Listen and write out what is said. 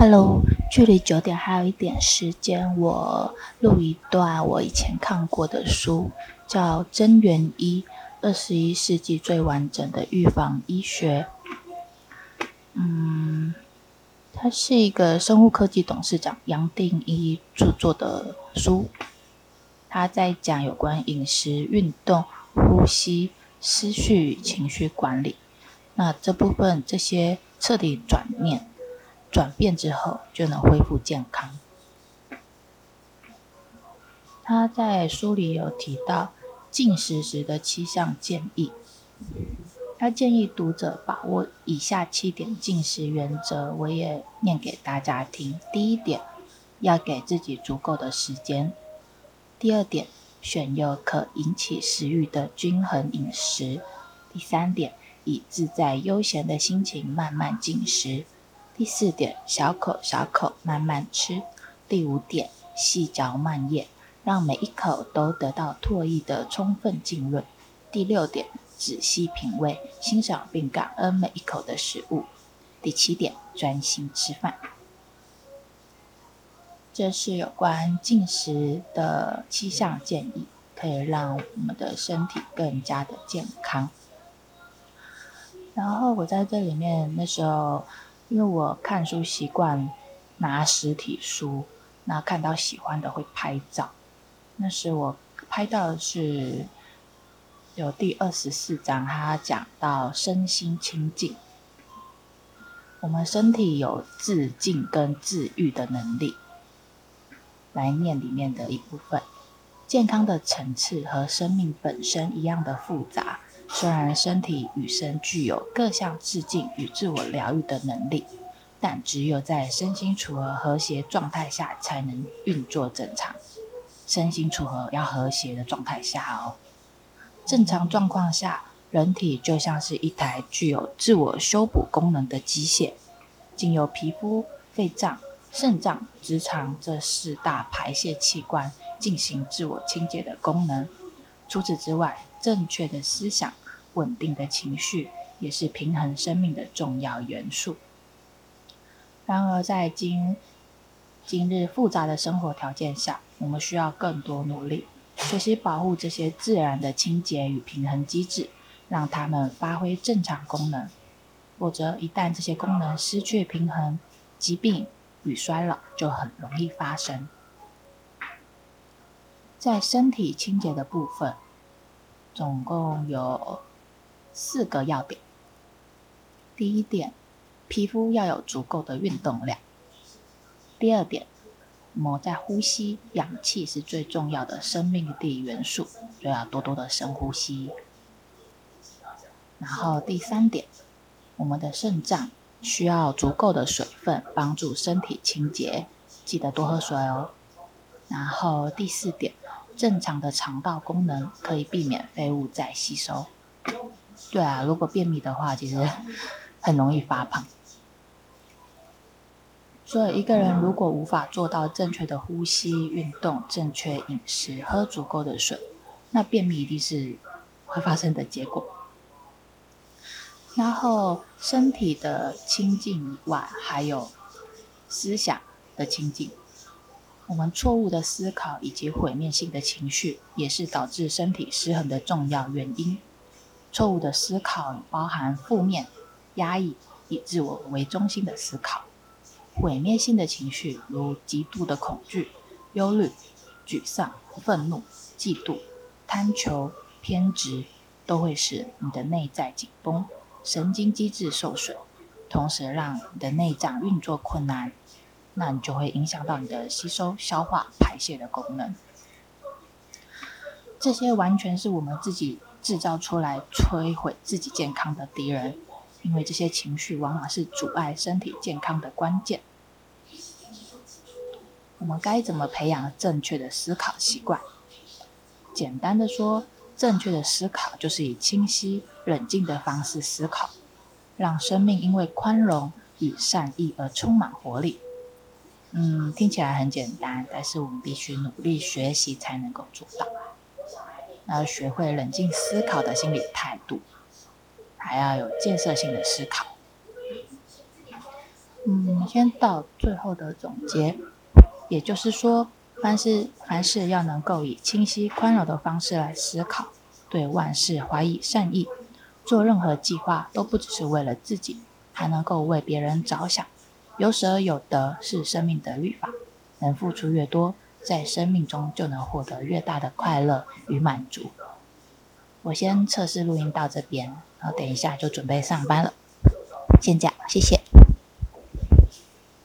Hello，距离九点还有一点时间，我录一段我以前看过的书，叫《真元医：二十一世纪最完整的预防医学》。嗯，它是一个生物科技董事长杨定一著作的书，他在讲有关饮食、运动、呼吸、思绪、情绪管理。那这部分这些彻底转念。转变之后就能恢复健康。他在书里有提到进食时的七项建议，他建议读者把握以下七点进食原则，我也念给大家听。第一点，要给自己足够的时间；第二点，选用可引起食欲的均衡饮食；第三点，以自在悠闲的心情慢慢进食。第四点，小口小口慢慢吃。第五点，细嚼慢咽，让每一口都得到唾液的充分浸润。第六点，仔细品味、欣赏并感恩每一口的食物。第七点，专心吃饭。这是有关进食的七项建议，可以让我们的身体更加的健康。然后我在这里面那时候。因为我看书习惯拿实体书，那看到喜欢的会拍照。那时我拍到的是有第二十四章，它讲到身心清净。我们身体有自净跟自愈的能力。来念里面的一部分，健康的层次和生命本身一样的复杂。虽然身体与生具有各项致敬与自我疗愈的能力，但只有在身心处合和谐状态下才能运作正常。身心处合要和谐的状态下哦。正常状况下，人体就像是一台具有自我修补功能的机械，经由皮肤、肺脏、肾脏、直肠这四大排泄器官进行自我清洁的功能。除此之外，正确的思想、稳定的情绪，也是平衡生命的重要元素。然而，在今今日复杂的生活条件下，我们需要更多努力，学习保护这些自然的清洁与平衡机制，让它们发挥正常功能。否则，一旦这些功能失去平衡，疾病与衰老就很容易发生。在身体清洁的部分，总共有四个要点。第一点，皮肤要有足够的运动量。第二点，我们在呼吸，氧气是最重要的生命力元素，就要多多的深呼吸。然后第三点，我们的肾脏需要足够的水分，帮助身体清洁，记得多喝水哦。然后第四点。正常的肠道功能可以避免废物再吸收。对啊，如果便秘的话，其实很容易发胖。所以一个人如果无法做到正确的呼吸、运动、正确饮食、喝足够的水，那便秘一定是会发生的结果。然后身体的清净以外，还有思想的清净。我们错误的思考以及毁灭性的情绪，也是导致身体失衡的重要原因。错误的思考包含负面、压抑、以自我为中心的思考；毁灭性的情绪如极度的恐惧、忧虑、沮丧、愤怒、嫉妒、贪求、偏执，都会使你的内在紧绷，神经机制受损，同时让你的内脏运作困难。那你就会影响到你的吸收、消化、排泄的功能。这些完全是我们自己制造出来摧毁自己健康的敌人，因为这些情绪往往是阻碍身体健康的关键。我们该怎么培养正确的思考习惯？简单的说，正确的思考就是以清晰、冷静的方式思考，让生命因为宽容与善意而充满活力。嗯，听起来很简单，但是我们必须努力学习才能够做到。要学会冷静思考的心理态度，还要有建设性的思考。嗯，先到最后的总结，也就是说，凡事凡事要能够以清晰宽容的方式来思考，对万事怀以善意，做任何计划都不只是为了自己，还能够为别人着想。有舍有得是生命的律法，能付出越多，在生命中就能获得越大的快乐与满足。我先测试录音到这边，然后等一下就准备上班了。先这样，谢谢。